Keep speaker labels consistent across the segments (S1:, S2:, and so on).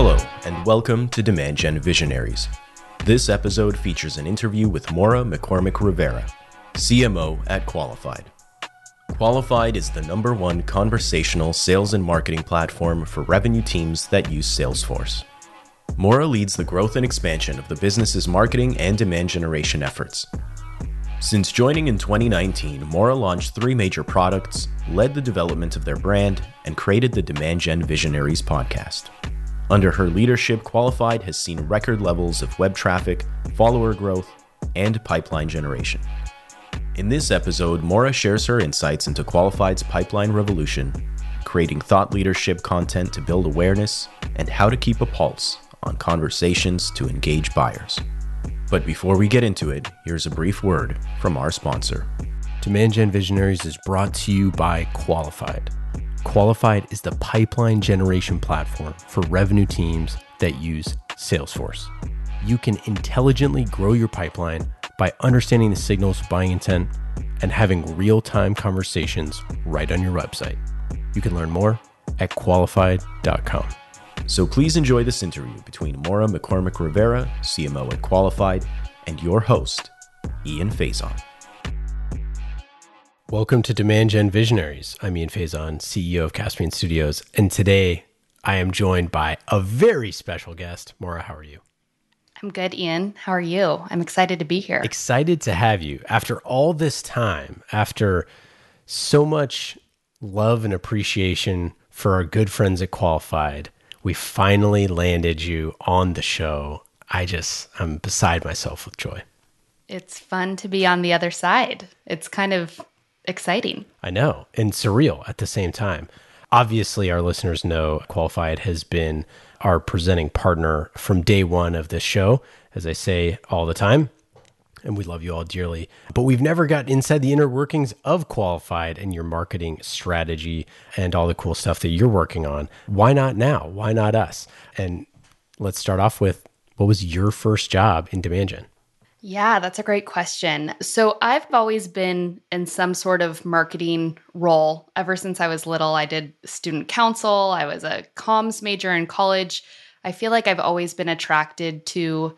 S1: Hello, and welcome to Demand Gen Visionaries. This episode features an interview with Maura McCormick Rivera, CMO at Qualified. Qualified is the number one conversational sales and marketing platform for revenue teams that use Salesforce. Maura leads the growth and expansion of the business's marketing and demand generation efforts. Since joining in 2019, Maura launched three major products, led the development of their brand, and created the Demand Gen Visionaries podcast. Under her leadership, Qualified has seen record levels of web traffic, follower growth, and pipeline generation. In this episode, Maura shares her insights into Qualified's pipeline revolution, creating thought leadership content to build awareness, and how to keep a pulse on conversations to engage buyers. But before we get into it, here's a brief word from our sponsor.
S2: Demand Gen Visionaries is brought to you by Qualified. Qualified is the pipeline generation platform for revenue teams that use Salesforce. You can intelligently grow your pipeline by understanding the signals buying intent and having real time conversations right on your website. You can learn more at qualified.com.
S1: So please enjoy this interview between Maura McCormick Rivera, CMO at Qualified, and your host, Ian Faison.
S2: Welcome to Demand Gen Visionaries. I'm Ian Faison, CEO of Caspian Studios, and today I am joined by a very special guest. Maura, how are you?
S3: I'm good, Ian. How are you? I'm excited to be here.
S2: Excited to have you. After all this time, after so much love and appreciation for our good friends at Qualified, we finally landed you on the show. I just, I'm beside myself with joy.
S3: It's fun to be on the other side. It's kind of exciting.
S2: I know, and surreal at the same time. Obviously, our listeners know Qualified has been our presenting partner from day one of this show, as I say all the time. And we love you all dearly. But we've never got inside the inner workings of Qualified and your marketing strategy and all the cool stuff that you're working on. Why not now? Why not us? And let's start off with what was your first job in Demand Gen?
S3: Yeah, that's a great question. So, I've always been in some sort of marketing role ever since I was little. I did student council, I was a comms major in college. I feel like I've always been attracted to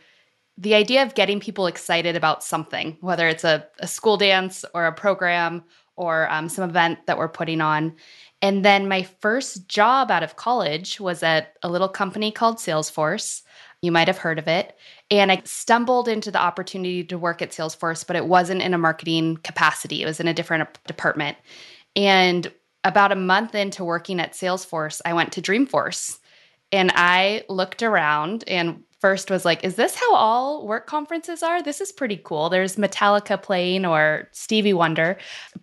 S3: the idea of getting people excited about something, whether it's a, a school dance or a program or um, some event that we're putting on. And then my first job out of college was at a little company called Salesforce. You might have heard of it. And I stumbled into the opportunity to work at Salesforce, but it wasn't in a marketing capacity, it was in a different department. And about a month into working at Salesforce, I went to Dreamforce and I looked around and first was like, is this how all work conferences are? This is pretty cool. There's Metallica playing or Stevie Wonder.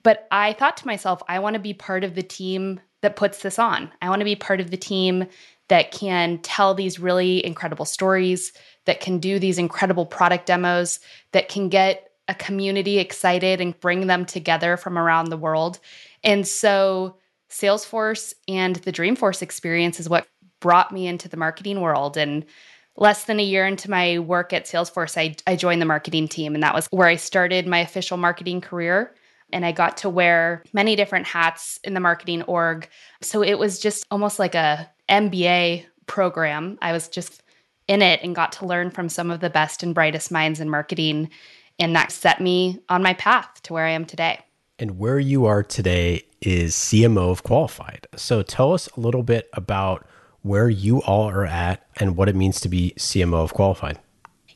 S3: But I thought to myself, I want to be part of the team that puts this on. I want to be part of the team that can tell these really incredible stories, that can do these incredible product demos, that can get a community excited and bring them together from around the world. And so, Salesforce and the Dreamforce experience is what brought me into the marketing world. And less than a year into my work at Salesforce, I, I joined the marketing team. And that was where I started my official marketing career. And I got to wear many different hats in the marketing org. So it was just almost like a MBA program. I was just in it and got to learn from some of the best and brightest minds in marketing. And that set me on my path to where I am today.
S2: And where you are today is CMO of Qualified. So tell us a little bit about where you all are at and what it means to be CMO of Qualified.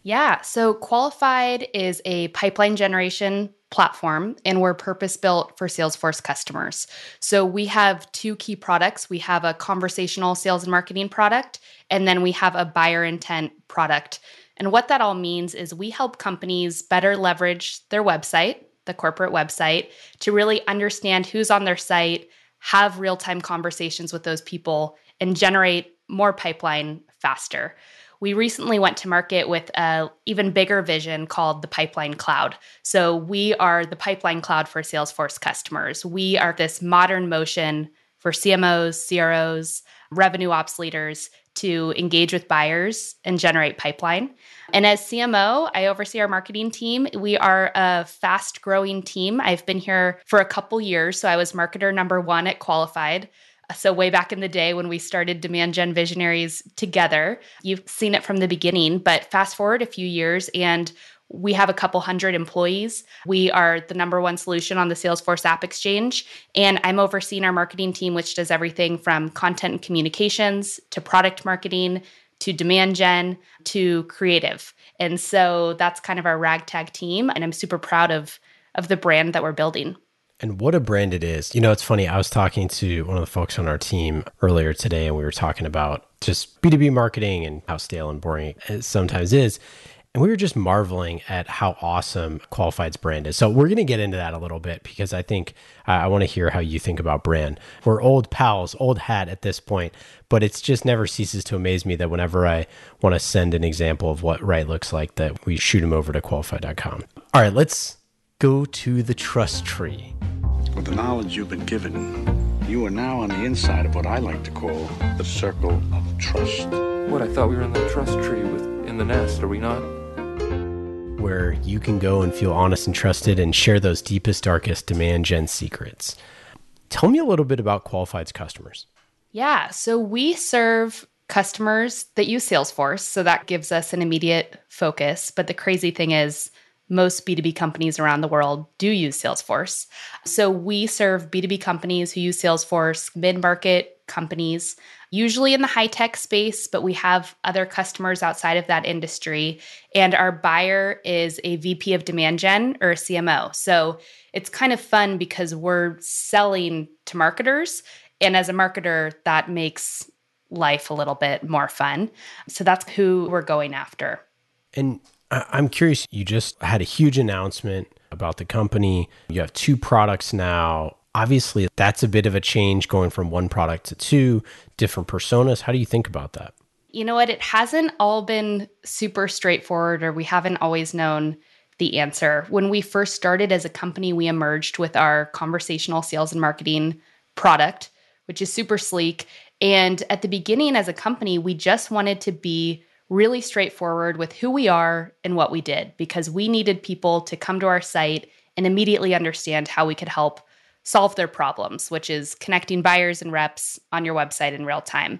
S3: Yeah. So Qualified is a pipeline generation platform and we're purpose built for Salesforce customers. So we have two key products. We have a conversational sales and marketing product, and then we have a buyer intent product. And what that all means is we help companies better leverage their website, the corporate website, to really understand who's on their site, have real time conversations with those people, and generate more pipeline faster. We recently went to market with a even bigger vision called the Pipeline Cloud. So we are the Pipeline Cloud for Salesforce customers. We are this modern motion for CMOs, CROs, revenue ops leaders to engage with buyers and generate pipeline. And as CMO, I oversee our marketing team. We are a fast growing team. I've been here for a couple years. So I was marketer number one at Qualified. So, way back in the day when we started Demand Gen Visionaries together, you've seen it from the beginning. But fast forward a few years, and we have a couple hundred employees. We are the number one solution on the Salesforce AppExchange. And I'm overseeing our marketing team, which does everything from content and communications to product marketing to demand gen to creative. And so that's kind of our ragtag team. And I'm super proud of, of the brand that we're building.
S2: And what a brand it is. You know, it's funny. I was talking to one of the folks on our team earlier today, and we were talking about just B2B marketing and how stale and boring it sometimes is. And we were just marveling at how awesome Qualified's brand is. So we're going to get into that a little bit because I think uh, I want to hear how you think about brand. We're old pals, old hat at this point, but it's just never ceases to amaze me that whenever I want to send an example of what right looks like, that we shoot them over to qualified.com. All right, let's go to the trust tree.
S4: With the knowledge you've been given, you are now on the inside of what I like to call the circle of trust.
S5: What, I thought we were in the trust tree with in the nest, are we not?
S2: where you can go and feel honest and trusted and share those deepest, darkest demand gen secrets. Tell me a little bit about Qualified's customers.
S3: Yeah. So we serve customers that use Salesforce. So that gives us an immediate focus. But the crazy thing is, most B2B companies around the world do use Salesforce. So we serve B2B companies who use Salesforce, mid market companies, usually in the high tech space, but we have other customers outside of that industry. And our buyer is a VP of demand gen or a CMO. So it's kind of fun because we're selling to marketers. And as a marketer, that makes life a little bit more fun. So that's who we're going after.
S2: And I'm curious, you just had a huge announcement about the company. You have two products now. Obviously, that's a bit of a change going from one product to two different personas. How do you think about that?
S3: You know what? It hasn't all been super straightforward, or we haven't always known the answer. When we first started as a company, we emerged with our conversational sales and marketing product, which is super sleek. And at the beginning, as a company, we just wanted to be really straightforward with who we are and what we did because we needed people to come to our site and immediately understand how we could help solve their problems, which is connecting buyers and reps on your website in real time.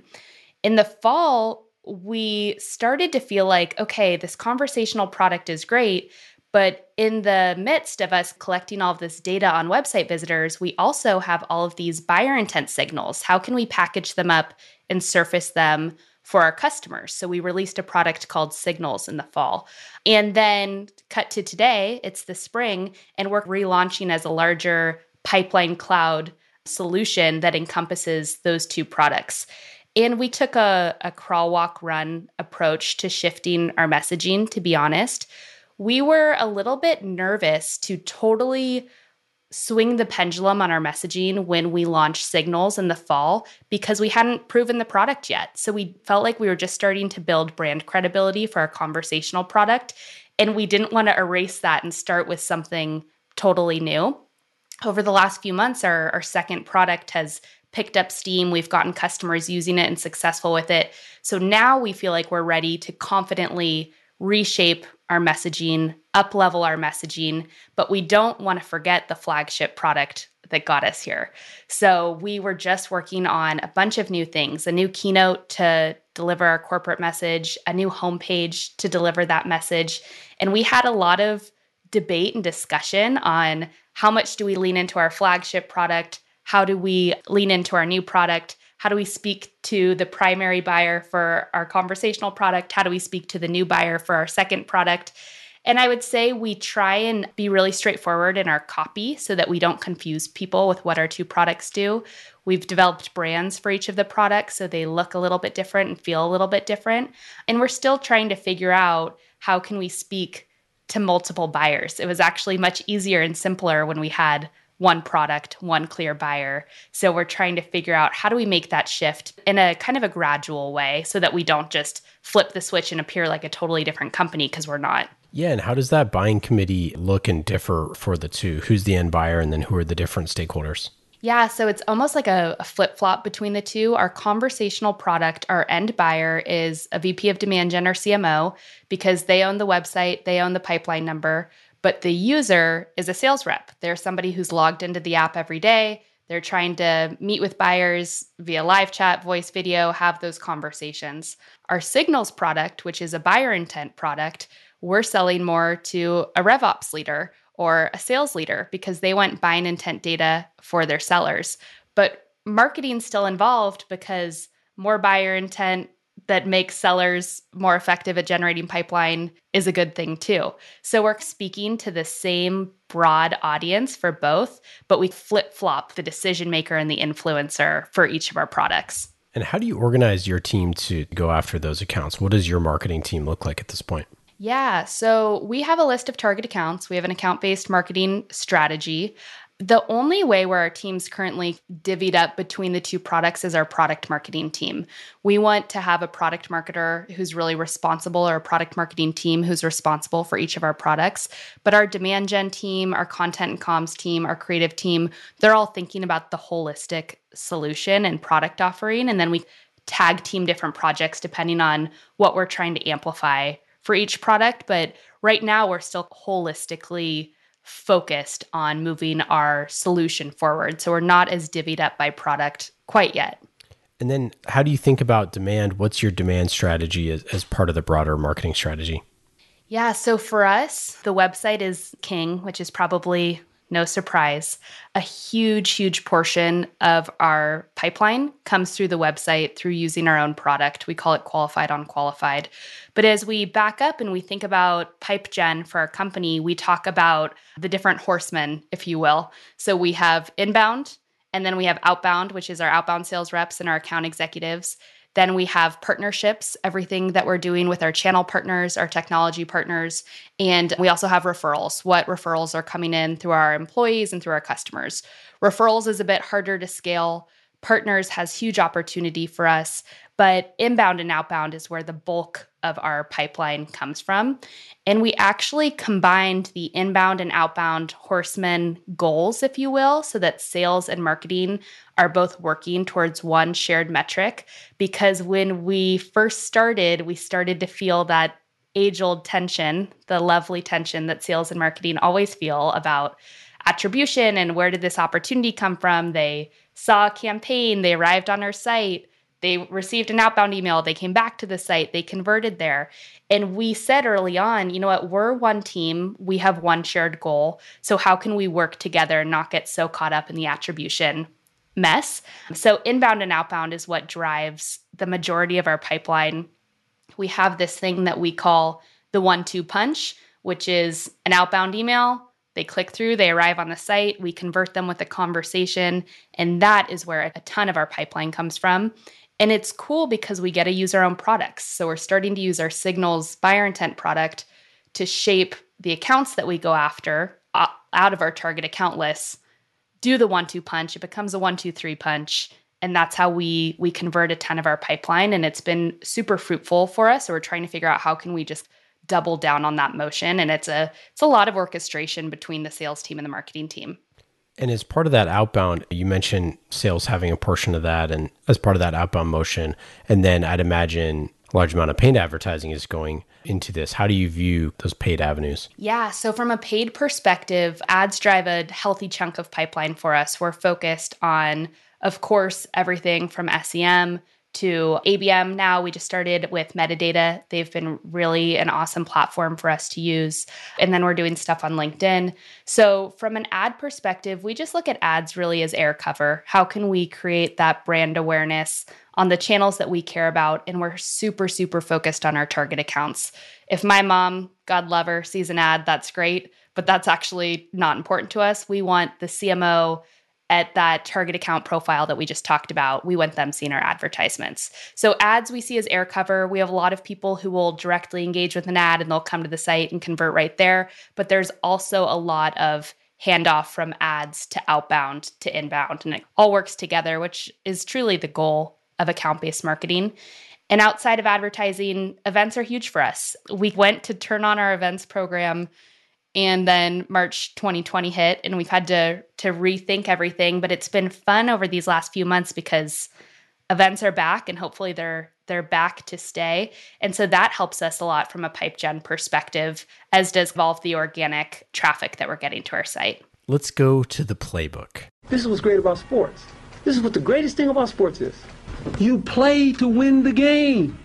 S3: In the fall, we started to feel like, okay, this conversational product is great. But in the midst of us collecting all of this data on website visitors, we also have all of these buyer intent signals. How can we package them up and surface them for our customers? So we released a product called Signals in the fall. And then cut to today, it's the spring, and we're relaunching as a larger pipeline cloud solution that encompasses those two products. And we took a, a crawl, walk, run approach to shifting our messaging, to be honest. We were a little bit nervous to totally swing the pendulum on our messaging when we launched signals in the fall because we hadn't proven the product yet. So we felt like we were just starting to build brand credibility for our conversational product. And we didn't want to erase that and start with something totally new over the last few months, our, our second product has picked up steam. We've gotten customers using it and successful with it. So now we feel like we're ready to confidently reshape our messaging, up level our messaging, but we don't want to forget the flagship product that got us here. So we were just working on a bunch of new things a new keynote to deliver our corporate message, a new homepage to deliver that message. And we had a lot of debate and discussion on how much do we lean into our flagship product? How do we lean into our new product? How do we speak to the primary buyer for our conversational product? How do we speak to the new buyer for our second product? And I would say we try and be really straightforward in our copy so that we don't confuse people with what our two products do. We've developed brands for each of the products so they look a little bit different and feel a little bit different. And we're still trying to figure out how can we speak to multiple buyers. It was actually much easier and simpler when we had one product, one clear buyer. So we're trying to figure out how do we make that shift in a kind of a gradual way so that we don't just flip the switch and appear like a totally different company because we're not.
S2: Yeah, and how does that buying committee look and differ for the two? Who's the end buyer and then who are the different stakeholders?
S3: Yeah, so it's almost like a, a flip flop between the two. Our conversational product, our end buyer is a VP of demand gen or CMO because they own the website, they own the pipeline number. But the user is a sales rep. They're somebody who's logged into the app every day. They're trying to meet with buyers via live chat, voice, video, have those conversations. Our signals product, which is a buyer intent product, we're selling more to a RevOps leader or a sales leader because they want buying intent data for their sellers. But marketing's still involved because more buyer intent that makes sellers more effective at generating pipeline is a good thing too. So we're speaking to the same broad audience for both, but we flip flop the decision maker and the influencer for each of our products.
S2: And how do you organize your team to go after those accounts? What does your marketing team look like at this point?
S3: Yeah, so we have a list of target accounts. We have an account based marketing strategy. The only way where our team's currently divvied up between the two products is our product marketing team. We want to have a product marketer who's really responsible or a product marketing team who's responsible for each of our products. But our demand gen team, our content and comms team, our creative team, they're all thinking about the holistic solution and product offering. And then we tag team different projects depending on what we're trying to amplify for each product. But right now, we're still holistically focused on moving our solution forward. So we're not as divvied up by product quite yet.
S2: And then how do you think about demand? What's your demand strategy as, as part of the broader marketing strategy?
S3: Yeah, so for us, the website is king, which is probably no surprise. A huge, huge portion of our pipeline comes through the website through using our own product. We call it qualified on qualified. But as we back up and we think about pipe gen for our company, we talk about the different horsemen, if you will. So we have inbound, and then we have outbound, which is our outbound sales reps and our account executives. Then we have partnerships, everything that we're doing with our channel partners, our technology partners. And we also have referrals, what referrals are coming in through our employees and through our customers. Referrals is a bit harder to scale. Partners has huge opportunity for us, but inbound and outbound is where the bulk of our pipeline comes from. And we actually combined the inbound and outbound horsemen goals, if you will, so that sales and marketing are both working towards one shared metric. Because when we first started, we started to feel that age old tension, the lovely tension that sales and marketing always feel about attribution and where did this opportunity come from. They saw a campaign, they arrived on our site they received an outbound email, they came back to the site, they converted there. And we said early on, you know what, we're one team, we have one shared goal. So, how can we work together and not get so caught up in the attribution mess? So, inbound and outbound is what drives the majority of our pipeline. We have this thing that we call the one two punch, which is an outbound email. They click through, they arrive on the site, we convert them with a conversation, and that is where a ton of our pipeline comes from. And it's cool because we get to use our own products. So we're starting to use our Signals buyer intent product to shape the accounts that we go after uh, out of our target account lists. Do the one two punch, it becomes a one two three punch. And that's how we we convert a ton of our pipeline. And it's been super fruitful for us. So we're trying to figure out how can we just double down on that motion. And it's a it's a lot of orchestration between the sales team and the marketing team.
S2: And as part of that outbound, you mentioned sales having a portion of that and as part of that outbound motion. And then I'd imagine a large amount of paid advertising is going into this. How do you view those paid avenues?
S3: Yeah. So, from a paid perspective, ads drive a healthy chunk of pipeline for us. We're focused on, of course, everything from SEM to ABM now. We just started with Metadata. They've been really an awesome platform for us to use. And then we're doing stuff on LinkedIn. So, from an ad perspective, we just look at ads really as air cover. How can we create that brand awareness on the channels that we care about? And we're super, super focused on our target accounts. If my mom, God love her, sees an ad, that's great. But that's actually not important to us. We want the CMO at that target account profile that we just talked about, we want them seeing our advertisements. So, ads we see as air cover. We have a lot of people who will directly engage with an ad and they'll come to the site and convert right there. But there's also a lot of handoff from ads to outbound to inbound. And it all works together, which is truly the goal of account based marketing. And outside of advertising, events are huge for us. We went to turn on our events program and then March 2020 hit and we've had to to rethink everything, but it's been fun over these last few months because events are back and hopefully they're they're back to stay. And so that helps us a lot from a pipe gen perspective, as does all the organic traffic that we're getting to our site.
S2: Let's go to the playbook.
S6: This is what's great about sports. This is what the greatest thing about sports is. You play to win the game.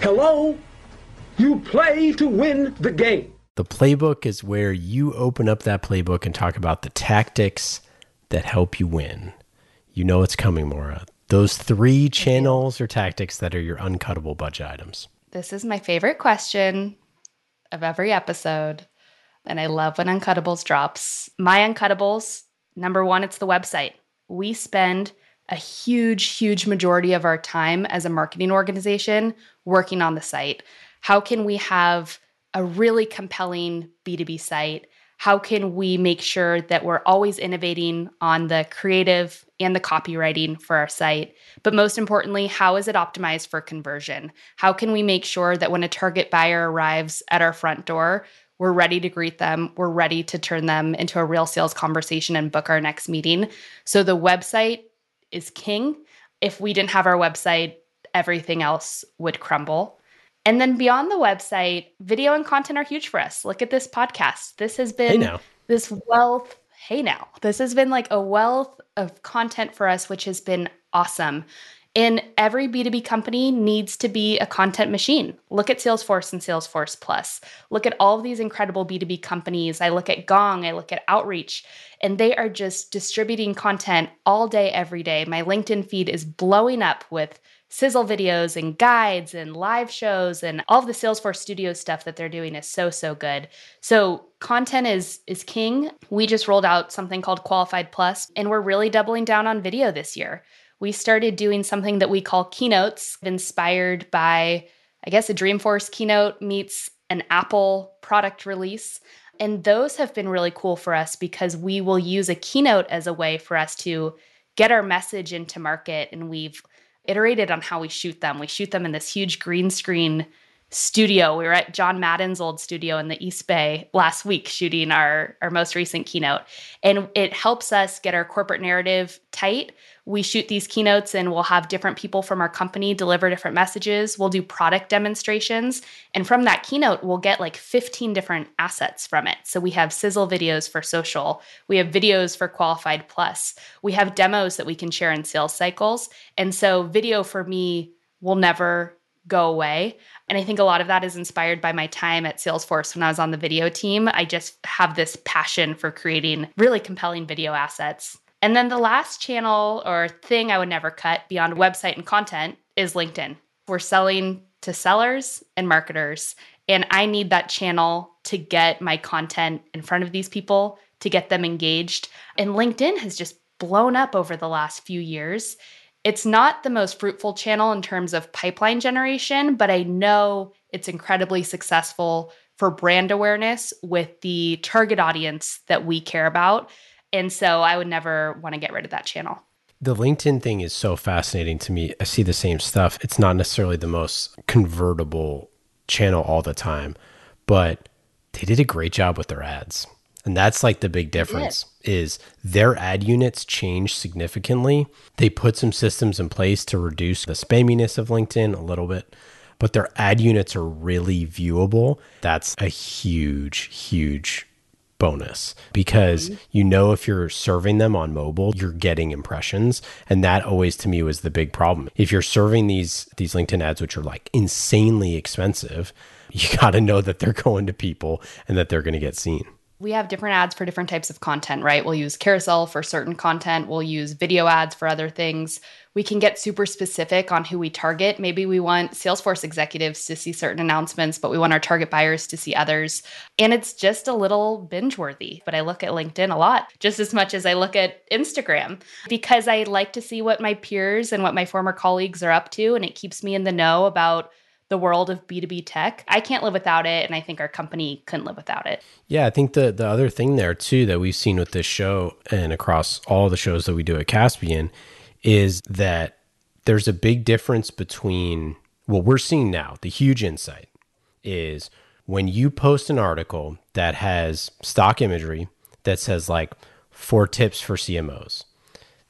S6: Hello? You play to win the game.
S2: The playbook is where you open up that playbook and talk about the tactics that help you win. You know it's coming, Maura. Those three channels or tactics that are your uncuttable budget items.
S3: This is my favorite question of every episode. And I love when Uncuttables drops. My Uncuttables, number one, it's the website. We spend a huge, huge majority of our time as a marketing organization working on the site. How can we have a really compelling B2B site? How can we make sure that we're always innovating on the creative and the copywriting for our site? But most importantly, how is it optimized for conversion? How can we make sure that when a target buyer arrives at our front door, we're ready to greet them. We're ready to turn them into a real sales conversation and book our next meeting. So the website is king. If we didn't have our website, everything else would crumble. And then beyond the website, video and content are huge for us. Look at this podcast. This has been
S2: hey
S3: this wealth. Hey now, this has been like a wealth of content for us, which has been awesome. And every B2B company needs to be a content machine. Look at Salesforce and Salesforce Plus. Look at all of these incredible B2B companies. I look at Gong, I look at Outreach, and they are just distributing content all day, every day. My LinkedIn feed is blowing up with sizzle videos and guides and live shows and all of the Salesforce Studio stuff that they're doing is so so good. So content is is king. We just rolled out something called Qualified Plus and we're really doubling down on video this year we started doing something that we call keynotes, inspired by, I guess, a Dreamforce keynote meets an Apple product release. And those have been really cool for us because we will use a keynote as a way for us to get our message into market. And we've iterated on how we shoot them. We shoot them in this huge green screen studio. We were at John Madden's old studio in the East Bay last week shooting our, our most recent keynote. And it helps us get our corporate narrative tight. We shoot these keynotes and we'll have different people from our company deliver different messages. We'll do product demonstrations. And from that keynote, we'll get like 15 different assets from it. So we have sizzle videos for social, we have videos for qualified plus, we have demos that we can share in sales cycles. And so video for me will never go away. And I think a lot of that is inspired by my time at Salesforce when I was on the video team. I just have this passion for creating really compelling video assets. And then the last channel or thing I would never cut beyond website and content is LinkedIn. We're selling to sellers and marketers. And I need that channel to get my content in front of these people, to get them engaged. And LinkedIn has just blown up over the last few years. It's not the most fruitful channel in terms of pipeline generation, but I know it's incredibly successful for brand awareness with the target audience that we care about. And so I would never want to get rid of that channel.
S2: The LinkedIn thing is so fascinating to me. I see the same stuff. It's not necessarily the most convertible channel all the time, but they did a great job with their ads. And that's like the big difference is their ad units change significantly. They put some systems in place to reduce the spamminess of LinkedIn a little bit, but their ad units are really viewable. That's a huge, huge bonus because mm-hmm. you know if you're serving them on mobile you're getting impressions and that always to me was the big problem if you're serving these these linkedin ads which are like insanely expensive you got to know that they're going to people and that they're going to get seen
S3: we have different ads for different types of content, right? We'll use carousel for certain content, we'll use video ads for other things. We can get super specific on who we target. Maybe we want Salesforce executives to see certain announcements, but we want our target buyers to see others. And it's just a little binge worthy. But I look at LinkedIn a lot, just as much as I look at Instagram, because I like to see what my peers and what my former colleagues are up to. And it keeps me in the know about the world of B2B tech. I can't live without it. And I think our company couldn't live without it.
S2: Yeah, I think the the other thing there too that we've seen with this show and across all the shows that we do at Caspian is that there's a big difference between what we're seeing now, the huge insight is when you post an article that has stock imagery that says like four tips for CMOs.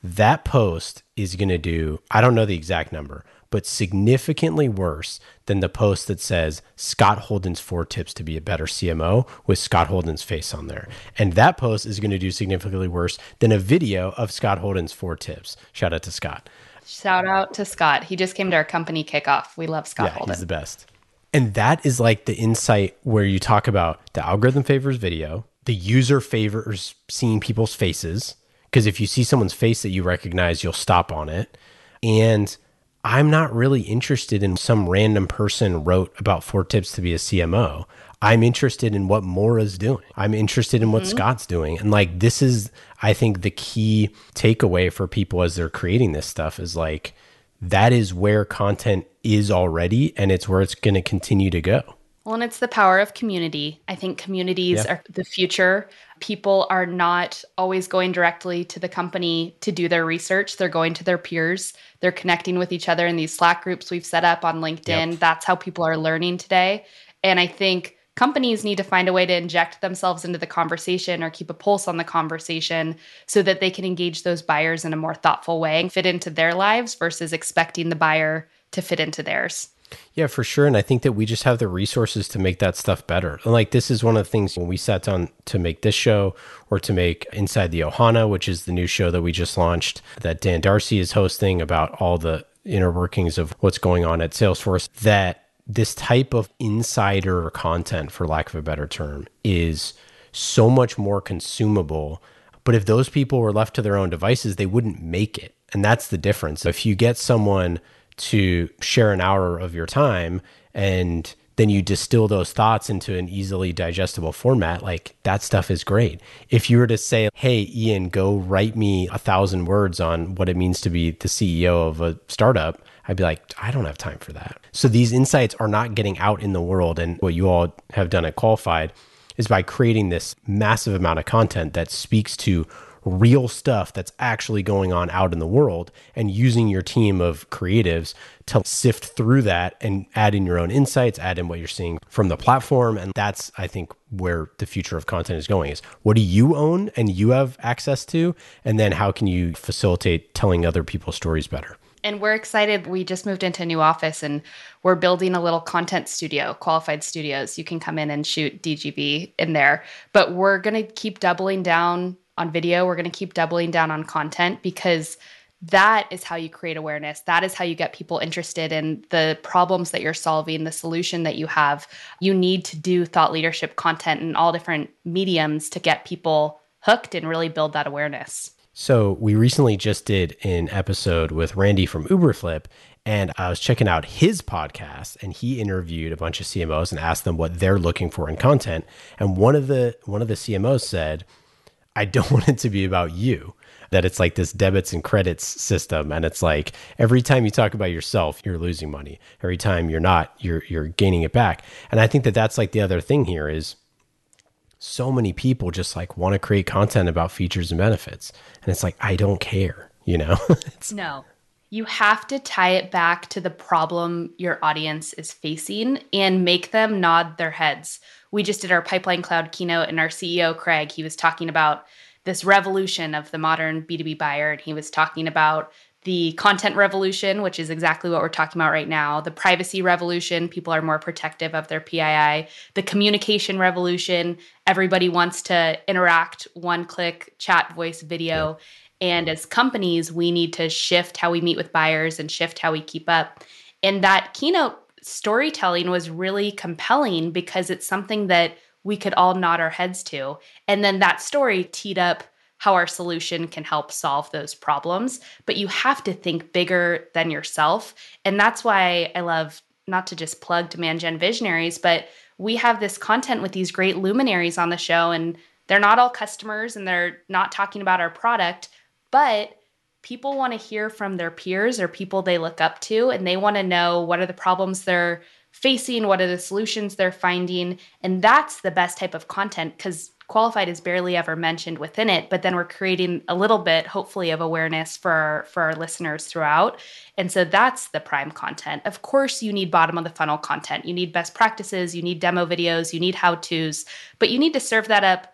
S2: That post is going to do, I don't know the exact number, but significantly worse than the post that says Scott Holden's four tips to be a better CMO with Scott Holden's face on there. And that post is going to do significantly worse than a video of Scott Holden's four tips. Shout out to Scott.
S3: Shout out to Scott. He just came to our company kickoff. We love Scott
S2: yeah,
S3: Holden.
S2: He's the best. And that is like the insight where you talk about the algorithm favors video, the user favors seeing people's faces. Because if you see someone's face that you recognize, you'll stop on it. And I'm not really interested in some random person wrote about four tips to be a CMO. I'm interested in what Maura's doing. I'm interested in what mm-hmm. Scott's doing. And like this is I think the key takeaway for people as they're creating this stuff is like that is where content is already and it's where it's going to continue to go.
S3: Well, and it's the power of community. I think communities yeah. are the future. People are not always going directly to the company to do their research. They're going to their peers. They're connecting with each other in these Slack groups we've set up on LinkedIn. Yep. That's how people are learning today. And I think companies need to find a way to inject themselves into the conversation or keep a pulse on the conversation so that they can engage those buyers in a more thoughtful way and fit into their lives versus expecting the buyer to fit into theirs.
S2: Yeah, for sure. And I think that we just have the resources to make that stuff better. And like this is one of the things when we sat down to make this show or to make Inside the Ohana, which is the new show that we just launched that Dan Darcy is hosting about all the inner workings of what's going on at Salesforce, that this type of insider content, for lack of a better term, is so much more consumable. But if those people were left to their own devices, they wouldn't make it. And that's the difference. If you get someone to share an hour of your time and then you distill those thoughts into an easily digestible format like that stuff is great. If you were to say hey ian go write me a thousand words on what it means to be the ceo of a startup i'd be like i don't have time for that. So these insights are not getting out in the world and what you all have done at qualified is by creating this massive amount of content that speaks to real stuff that's actually going on out in the world and using your team of creatives to sift through that and add in your own insights, add in what you're seeing from the platform. And that's, I think, where the future of content is going is what do you own and you have access to? And then how can you facilitate telling other people's stories better?
S3: and we're excited. We just moved into a new office and we're building a little content studio, qualified studios. You can come in and shoot DGV in there. But we're going to keep doubling down on video. We're going to keep doubling down on content because that is how you create awareness. That is how you get people interested in the problems that you're solving, the solution that you have. You need to do thought leadership content in all different mediums to get people hooked and really build that awareness.
S2: So, we recently just did an episode with Randy from Uberflip, and I was checking out his podcast and he interviewed a bunch of CMOs and asked them what they're looking for in content. And one of the one of the CMOs said, I don't want it to be about you. That it's like this debits and credits system, and it's like every time you talk about yourself, you're losing money. Every time you're not, you're you're gaining it back. And I think that that's like the other thing here is so many people just like want to create content about features and benefits, and it's like I don't care, you know.
S3: no, you have to tie it back to the problem your audience is facing and make them nod their heads. We just did our pipeline cloud keynote and our ceo Kraig he was talking about this revolution of the modern b2b buyer and he was talking about the content revolution which is exactly what we're talking about right now the privacy revolution people are more protective of their pii the communication revolution everybody wants to interact one click chat voice video and as companies we need to shift how we meet with buyers and shift how we keep up and that keynote storytelling was really compelling because it's something that we could all nod our heads to. And then that story teed up how our solution can help solve those problems. But you have to think bigger than yourself. And that's why I love not to just plug Demand Gen Visionaries, but we have this content with these great luminaries on the show, and they're not all customers and they're not talking about our product, but people want to hear from their peers or people they look up to and they want to know what are the problems they're facing, what are the solutions they're finding. And that's the best type of content because qualified is barely ever mentioned within it but then we're creating a little bit hopefully of awareness for our, for our listeners throughout. And so that's the prime content. Of course you need bottom of the funnel content. You need best practices. You need demo videos. You need how to's but you need to serve that up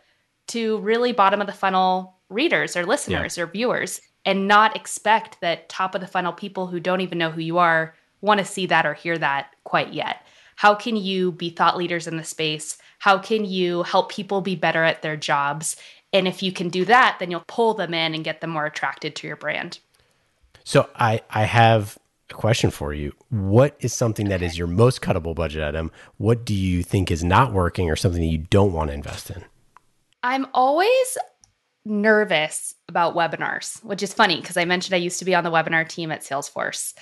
S3: to really bottom of the funnel readers or listeners yeah. or viewers and not expect that top of the funnel people who don't even know who you are want to see that or hear that quite yet how can you be thought leaders in the space how can you help people be better at their jobs? And if you can do that, then you'll pull them in and get them more attracted to your brand.
S2: So I I have a question for you. What is something that is your most cuttable budget item? What do you think is not working or something that you don't want to invest in?
S3: I'm always nervous about webinars, which is funny because I mentioned I used to be on the webinar team at Salesforce.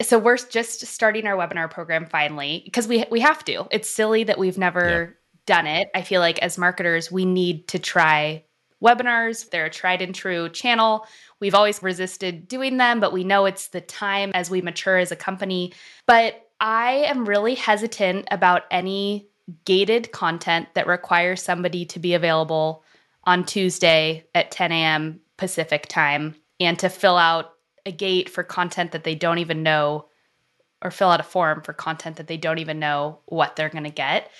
S3: So we're just starting our webinar program finally because we we have to. It's silly that we've never done it. I feel like as marketers, we need to try webinars. They're a tried and true channel. We've always resisted doing them, but we know it's the time as we mature as a company. But I am really hesitant about any gated content that requires somebody to be available on Tuesday at 10 a.m. Pacific time and to fill out a gate for content that they don't even know or fill out a form for content that they don't even know what they're going to get.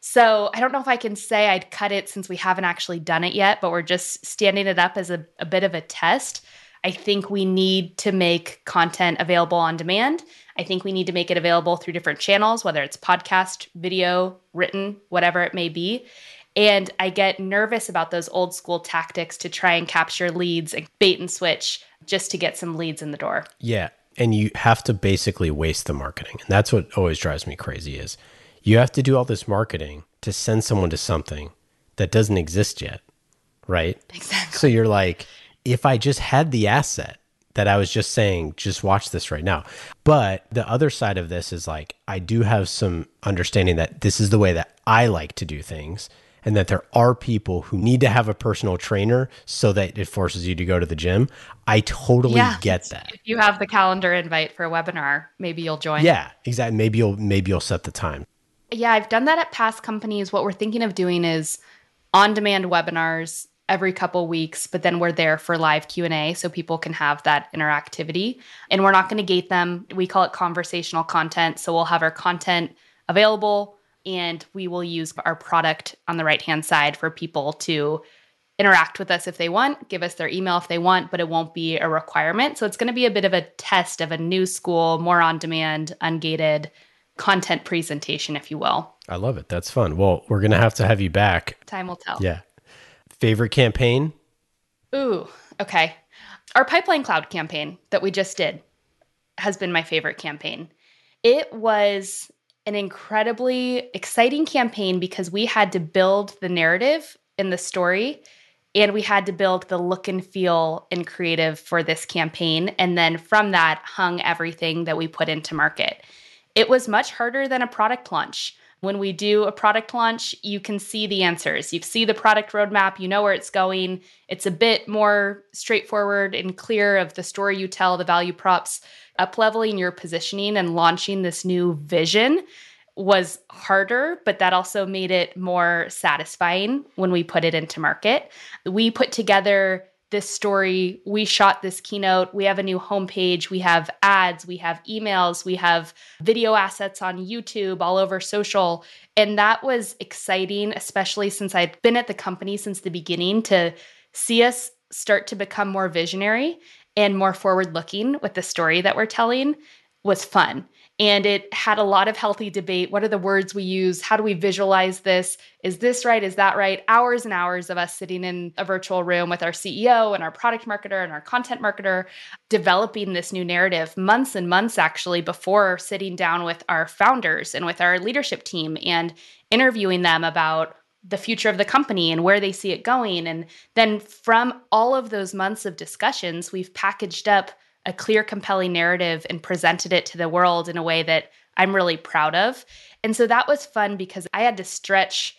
S3: So I don't know if I can say I'd cut it since we haven't actually done it yet, but we're just standing it up as a, a bit of a test. I think we need to make content available on demand. I think we need to make it available through different channels, whether it's podcast, video, written, whatever it may be. And I get nervous about those old school tactics to try and capture leads and bait and switch just to get some leads in the door.
S2: Yeah. And you have to basically waste the marketing. And that's what always drives me crazy is you have to do all this marketing to send someone to something that doesn't exist yet, right?
S3: Exactly.
S2: So you're like, if I just had the asset that I was just saying, just watch this right now. But the other side of this is like, I do have some understanding that this is the way that I like to do things and that there are people who need to have a personal trainer so that it forces you to go to the gym. I totally yeah. get that.
S3: If you have the calendar invite for a webinar, maybe you'll join.
S2: Yeah, exactly. Maybe you'll maybe you'll set the time.
S3: Yeah, I've done that at past companies. What we're thinking of doing is on-demand webinars every couple weeks, but then we're there for live Q&A so people can have that interactivity. And we're not going to gate them. We call it conversational content. So we'll have our content available and we will use our product on the right-hand side for people to interact with us if they want, give us their email if they want, but it won't be a requirement. So it's going to be a bit of a test of a new school, more on demand, ungated content presentation, if you will.
S2: I love it. That's fun. Well, we're going to have to have you back.
S3: Time will tell.
S2: Yeah. Favorite campaign?
S3: Ooh, okay. Our Pipeline Cloud campaign that we just did has been my favorite campaign. It was an incredibly exciting campaign because we had to build the narrative in the story and we had to build the look and feel and creative for this campaign. And then from that hung everything that we put into market. It was much harder than a product launch. When we do a product launch, you can see the answers. You see the product roadmap, you know where it's going. It's a bit more straightforward and clear of the story you tell, the value props. Up leveling your positioning and launching this new vision was harder, but that also made it more satisfying when we put it into market. We put together this story. We shot this keynote. We have a new homepage. We have ads. We have emails. We have video assets on YouTube, all over social. And that was exciting, especially since I'd been at the company since the beginning to see us start to become more visionary and more forward looking with the story that we're telling was fun and it had a lot of healthy debate. What are the words we use? How do we visualize this? Is this right? Is that right? Hours and hours of us sitting in a virtual room with our CEO and our product marketer and our content marketer developing this new narrative, months and months actually before sitting down with our founders and with our leadership team and interviewing them about the future of the company and where they see it going. And then from all of those months of discussions, we've packaged up a clear, compelling narrative and presented it to the world in a way that I'm really proud of. And so that was fun because I had to stretch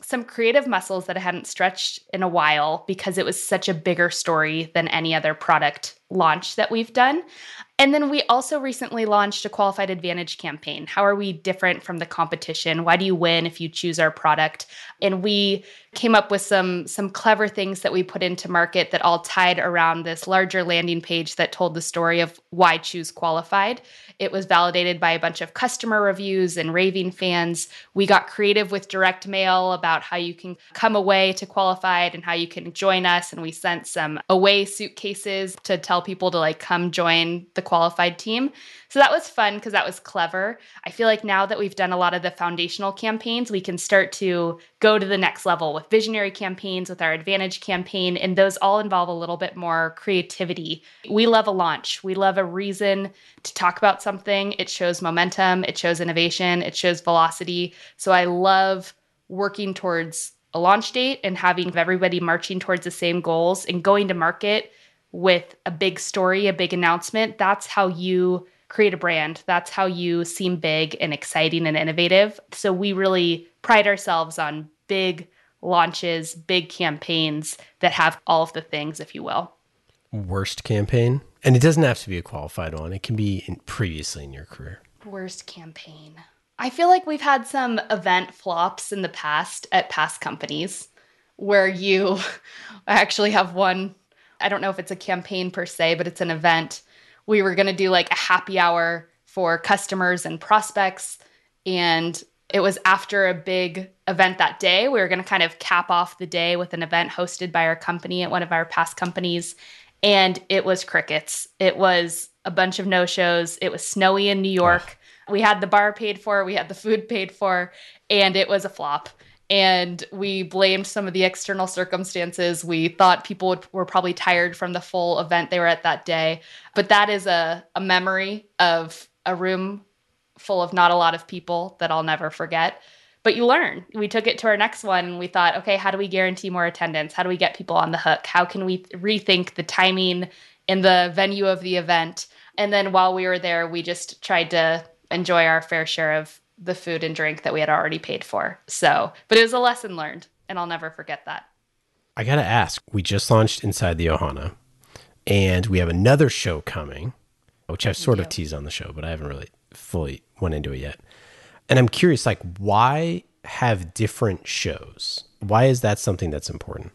S3: some creative muscles that I hadn't stretched in a while because it was such a bigger story than any other product launch that we've done. And then we also recently launched a qualified advantage campaign. How are we different from the competition? Why do you win if you choose our product? And we came up with some some clever things that we put into market that all tied around this larger landing page that told the story of why choose qualified. It was validated by a bunch of customer reviews and raving fans. We got creative with direct mail about how you can come away to qualified and how you can join us and we sent some away suitcases to tell people to like come join the qualified team. So that was fun because that was clever. I feel like now that we've done a lot of the foundational campaigns, we can start to go to the next level with visionary campaigns, with our advantage campaign, and those all involve a little bit more creativity. We love a launch. We love a reason to talk about something. It shows momentum, it shows innovation, it shows velocity. So I love working towards a launch date and having everybody marching towards the same goals and going to market with a big story, a big announcement. That's how you create a brand. That's how you seem big and exciting and innovative. So we really pride ourselves on big launches, big campaigns that have all of the things, if you will.
S2: Worst campaign? And it doesn't have to be a qualified one, it can be in previously in your career.
S3: Worst campaign. I feel like we've had some event flops in the past at past companies where you I actually have one. I don't know if it's a campaign per se, but it's an event we were going to do like a happy hour for customers and prospects. And it was after a big event that day. We were going to kind of cap off the day with an event hosted by our company at one of our past companies. And it was crickets. It was a bunch of no shows. It was snowy in New York. We had the bar paid for, we had the food paid for, and it was a flop and we blamed some of the external circumstances. We thought people would, were probably tired from the full event they were at that day. But that is a, a memory of a room full of not a lot of people that I'll never forget. But you learn. We took it to our next one and we thought, okay, how do we guarantee more attendance? How do we get people on the hook? How can we rethink the timing and the venue of the event? And then while we were there, we just tried to enjoy our fair share of the food and drink that we had already paid for. So, but it was a lesson learned, and I'll never forget that.
S2: I got to ask we just launched Inside the Ohana, and we have another show coming, which I've sort of teased on the show, but I haven't really fully went into it yet. And I'm curious, like, why have different shows? Why is that something that's important?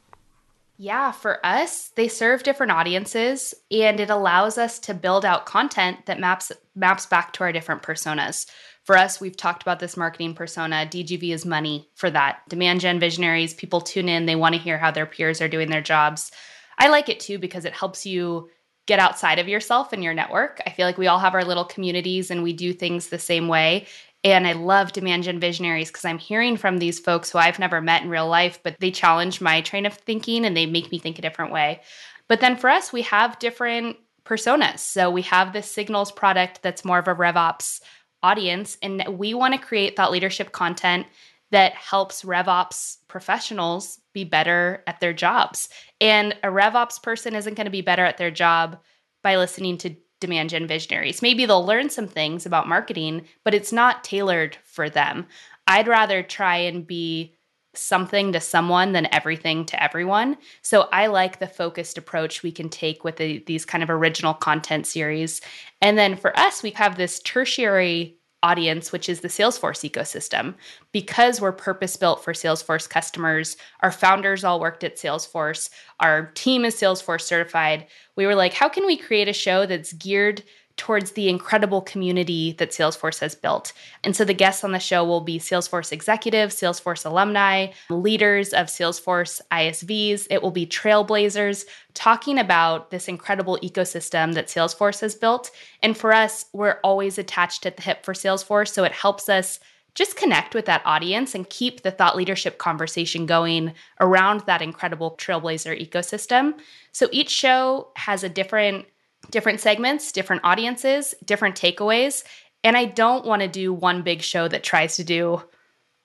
S3: Yeah, for us, they serve different audiences and it allows us to build out content that maps maps back to our different personas. For us, we've talked about this marketing persona. DGV is money for that. Demand gen visionaries, people tune in, they want to hear how their peers are doing their jobs. I like it too because it helps you get outside of yourself and your network. I feel like we all have our little communities and we do things the same way. And I love Demand Gen Visionaries because I'm hearing from these folks who I've never met in real life, but they challenge my train of thinking and they make me think a different way. But then for us, we have different personas. So we have this Signals product that's more of a RevOps audience. And we want to create thought leadership content that helps RevOps professionals be better at their jobs. And a RevOps person isn't going to be better at their job by listening to demand gen visionaries. Maybe they'll learn some things about marketing, but it's not tailored for them. I'd rather try and be something to someone than everything to everyone. So I like the focused approach we can take with the, these kind of original content series. And then for us, we have this tertiary audience, which is the Salesforce ecosystem. Because we're purpose built for Salesforce customers, our founders all worked at Salesforce, our team is Salesforce certified. We were like, how can we create a show that's geared towards the incredible community that Salesforce has built. And so the guests on the show will be Salesforce executives, Salesforce alumni, leaders of Salesforce ISVs. It will be trailblazers talking about this incredible ecosystem that Salesforce has built. And for us, we're always attached at the hip for Salesforce. So it helps us just connect with that audience and keep the thought leadership conversation going around that incredible trailblazer ecosystem. So each show has a different different segments, different audiences, different takeaways. And I don't want to do one big show that tries to do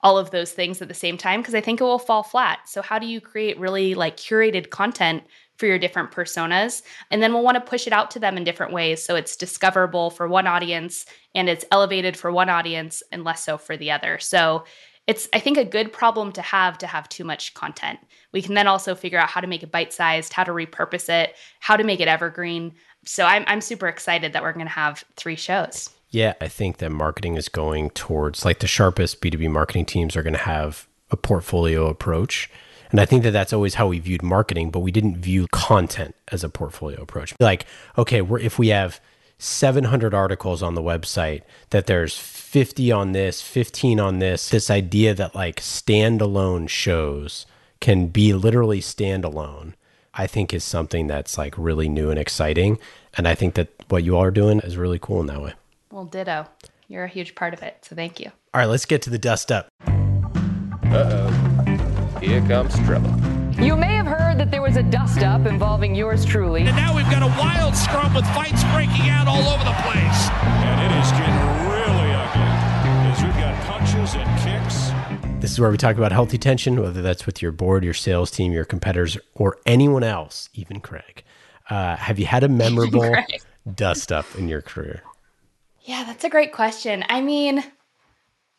S3: all of those things at the same time because I think it will fall flat. So how do you create really like curated content for your different personas? And then we'll want to push it out to them in different ways so it's discoverable for one audience and it's elevated for one audience and less so for the other. So it's i think a good problem to have to have too much content we can then also figure out how to make it bite sized how to repurpose it how to make it evergreen So I'm, I'm super excited that we're going to have three shows.
S2: Yeah, I think that marketing is going towards like the sharpest B2B marketing teams are going to have a portfolio approach. And I think that that's always how we viewed marketing, but we didn't view content as a portfolio approach. Like, okay, we're, if we have 700 articles on the website, that there's 50 on this, 15 on this, this idea that like standalone shows can be literally standalone, I think is something that's like really new and exciting. And I think that what you all are doing is really cool in that way.
S3: Well, ditto. You're a huge part of it. So thank you.
S2: All right, let's get to the dust up.
S5: Uh oh. Here comes trouble.
S7: You may have heard that there was a dust up involving yours truly.
S8: And now we've got a wild scrum with fights breaking out all over the place.
S9: And it is getting really ugly as we've got punches and kicks.
S2: This is where we talk about healthy tension, whether that's with your board, your sales team, your competitors, or anyone else, even Kraig. Uh, have you had a memorable dust up in your career?
S3: Yeah, that's a great question. I mean,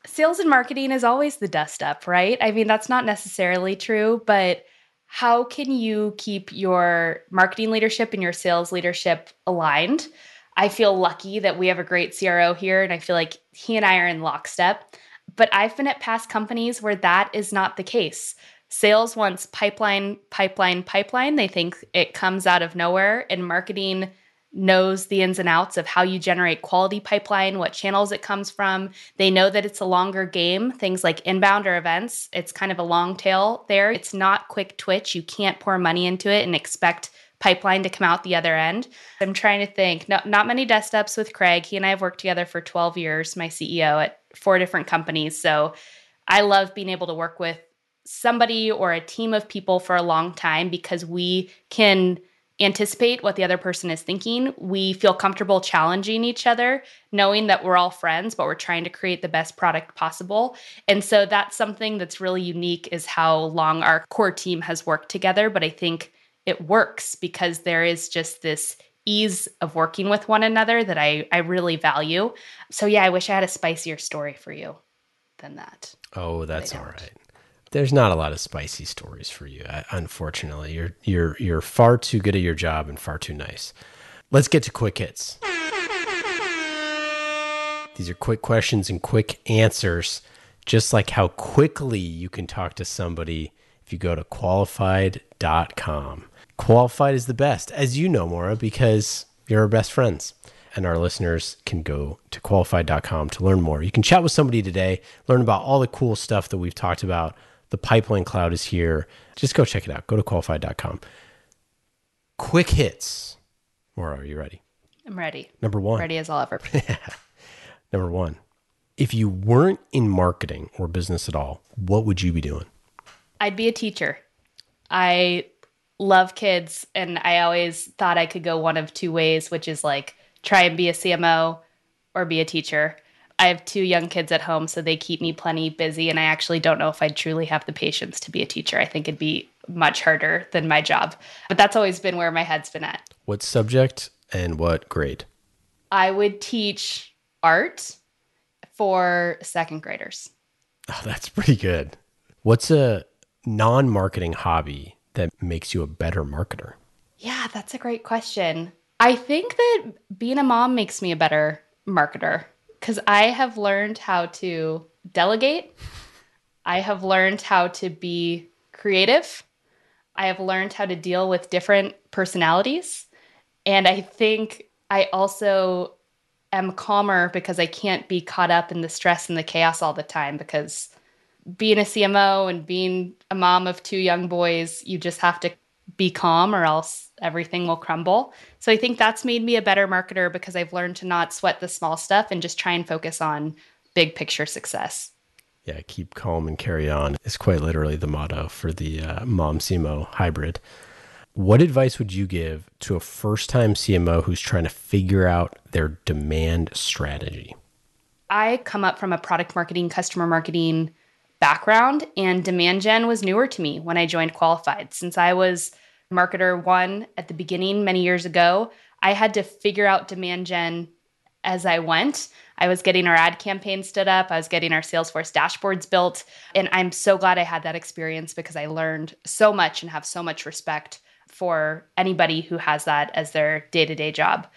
S3: sales and marketing is always the dust up, right? I mean, that's not necessarily true, but how can you keep your marketing leadership and your sales leadership aligned? I feel lucky that we have a great CRO here, and I feel like he and I are in lockstep. But I've been at past companies where that is not the case. Sales wants pipeline, pipeline, pipeline. They think it comes out of nowhere, and marketing knows the ins and outs of how you generate quality pipeline, what channels it comes from. They know that it's a longer game, things like inbound or events. It's kind of a long tail there. It's not quick twitch. You can't pour money into it and expect pipeline to come out the other end. I'm trying to think. No, not many dust ups with Kraig. He and I have worked together for 12 years, my CEO at four different companies. So I love being able to work with somebody or a team of people for a long time because we can anticipate what the other person is thinking. We feel comfortable challenging each other, knowing that we're all friends, but we're trying to create the best product possible. And so that's something that's really unique is how long our core team has worked together. But I think it works because there is just this ease of working with one another that I, I really value. So yeah, I wish I had a spicier story for you than that.
S2: Oh, that's all right there's not a lot of spicy stories for you. Unfortunately, you're you're you're far too good at your job and far too nice. Let's get to quick hits. These are quick questions and quick answers, just like how quickly you can talk to somebody if you go to qualified.com. Qualified is the best, as you know, Maura, because you're our best friends. And our listeners can go to qualified.com to learn more. You can chat with somebody today, learn about all the cool stuff that we've talked about the pipeline cloud is here. Just go check it out. Go to qualified.com. Quick hits. Maura, are you ready?
S3: I'm ready.
S2: Number one.
S3: Ready as I'll ever be.
S2: Number one. If you weren't in marketing or business at all, what would you be doing?
S3: I'd be a teacher. I love kids, and I always thought I could go one of two ways, which is like try and be a CMO or be a teacher. I have two young kids at home, so they keep me plenty busy. And I actually don't know if I'd truly have the patience to be a teacher. I think it'd be much harder than my job. But that's always been where my head's been at.
S2: What subject and what grade?
S3: I would teach art for second graders.
S2: Oh, that's pretty good. What's a non marketing hobby that makes you a better marketer?
S3: Yeah, that's a great question. I think that being a mom makes me a better marketer because I have learned how to delegate. I have learned how to be creative. I have learned how to deal with different personalities. And I think I also am calmer because I can't be caught up in the stress and the chaos all the time because being a CMO and being a mom of two young boys, you just have to be calm or else everything will crumble. So I think that's made me a better marketer because I've learned to not sweat the small stuff and just try and focus on big picture success.
S2: Yeah, keep calm and carry on is quite literally the motto for the uh, mom CMO hybrid. What advice would you give to a first time CMO who's trying to figure out their demand strategy?
S3: I come up from a product marketing, customer marketing background, and demand gen was newer to me when I joined Qualified. Since I was marketer one at the beginning many years ago, I had to figure out demand gen as I went. I was getting our ad campaign stood up, I was getting our Salesforce dashboards built. And I'm so glad I had that experience because I learned so much and have so much respect for anybody who has that as their day to day job.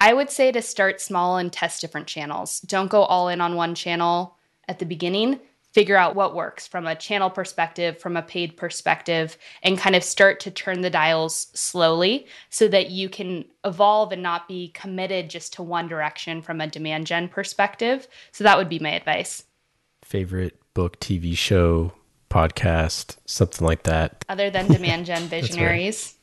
S3: I would say to start small and test different channels. Don't go all in on one channel at the beginning. Figure out what works from a channel perspective, from a paid perspective, and kind of start to turn the dials slowly so that you can evolve and not be committed just to one direction from a demand gen perspective. So that would be my advice.
S2: Favorite book, TV show, podcast, something like that.
S3: Other than demand gen visionaries.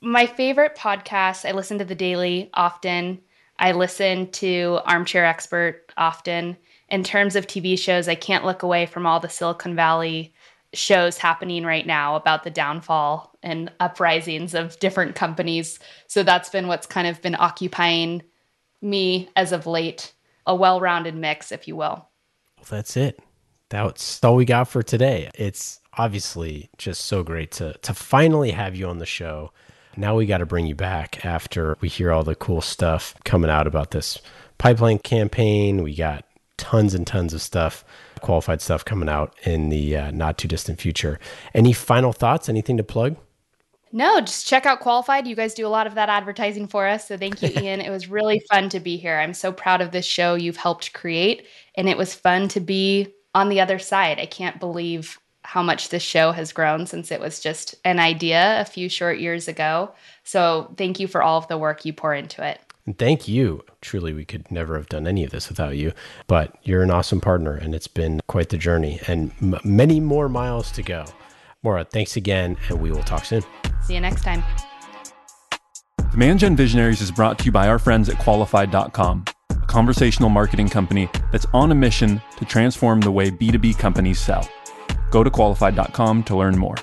S3: My favorite podcast, I listen to The Daily often. I listen to Armchair Expert often. In terms of TV shows, I can't look away from all the Silicon Valley shows happening right now about the downfall and uprisings of different companies. So that's been what's kind of been occupying me as of late, a well rounded mix, if you will.
S2: Well, that's it. That's all we got for today. It's obviously just so great to to finally have you on the show. Now we got to bring you back after we hear all the cool stuff coming out about this pipeline campaign. We got tons and tons of stuff, qualified stuff coming out in the uh, not too distant future. Any final thoughts? Anything to plug?
S3: No, just check out Qualified. You guys do a lot of that advertising for us. So thank you, Ian. it was really fun to be here. I'm so proud of this show you've helped create. And it was fun to be on the other side. I can't believe how much this show has grown since it was just an idea a few short years ago. So thank you for all of the work you pour into it.
S2: And thank you. Truly, we could never have done any of this without you. But you're an awesome partner, and it's been quite the journey and m- many more miles to go. Maura, thanks again, and we will talk soon.
S3: See you next time.
S10: Demand Gen Visionaries is brought to you by our friends at Qualified.com, a conversational marketing company that's on a mission to transform the way B2B companies sell. Go to Qualified.com to learn more.